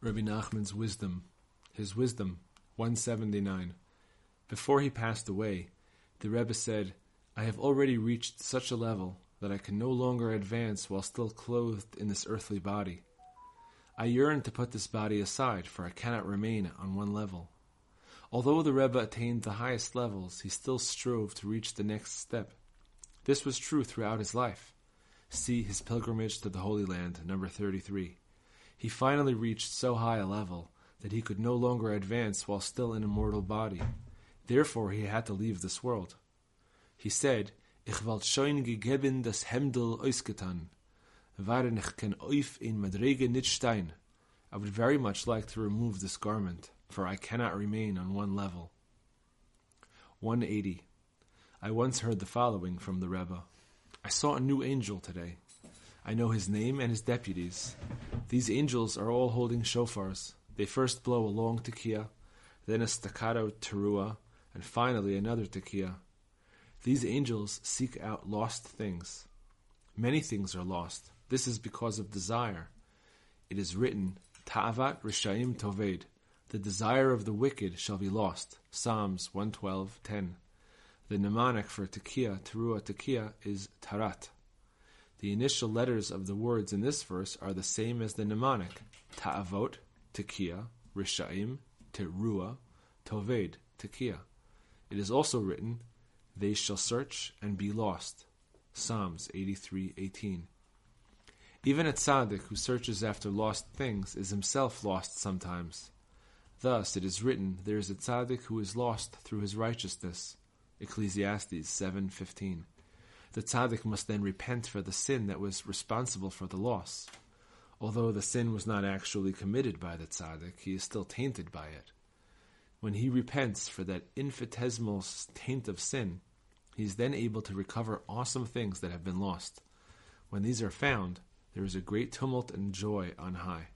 Rabbi Nachman's wisdom, his wisdom, 179. Before he passed away, the Rebbe said, I have already reached such a level that I can no longer advance while still clothed in this earthly body. I yearn to put this body aside, for I cannot remain on one level. Although the Rebbe attained the highest levels, he still strove to reach the next step. This was true throughout his life. See his pilgrimage to the Holy Land, number 33. He finally reached so high a level that he could no longer advance while still in a mortal body. Therefore, he had to leave this world. He said, Ich wollt schon gegeben das Hemdel ausgetan, waren ich kein Euf in Madrege nicht stein. I would very much like to remove this garment, for I cannot remain on one level. 180. I once heard the following from the Rebbe. I saw a new angel today. I know his name and his deputies. These angels are all holding shofars. They first blow a long tekiah, then a staccato teruah, and finally another tekiah. These angels seek out lost things. Many things are lost. This is because of desire. It is written, Ta'avat Rishaim Toved, the desire of the wicked shall be lost. Psalms 112:10. The mnemonic for tekiah, teruah tekiah, is tarat. The initial letters of the words in this verse are the same as the mnemonic, ta'avot, tekiah, rishaim, teruah, toved, tekiah. It is also written, they shall search and be lost. Psalms 83:18. Even a tzaddik who searches after lost things is himself lost sometimes. Thus it is written, there is a tzaddik who is lost through his righteousness. Ecclesiastes 7:15. The tzaddik must then repent for the sin that was responsible for the loss. Although the sin was not actually committed by the tzaddik, he is still tainted by it. When he repents for that infinitesimal taint of sin, he is then able to recover awesome things that have been lost. When these are found, there is a great tumult and joy on high.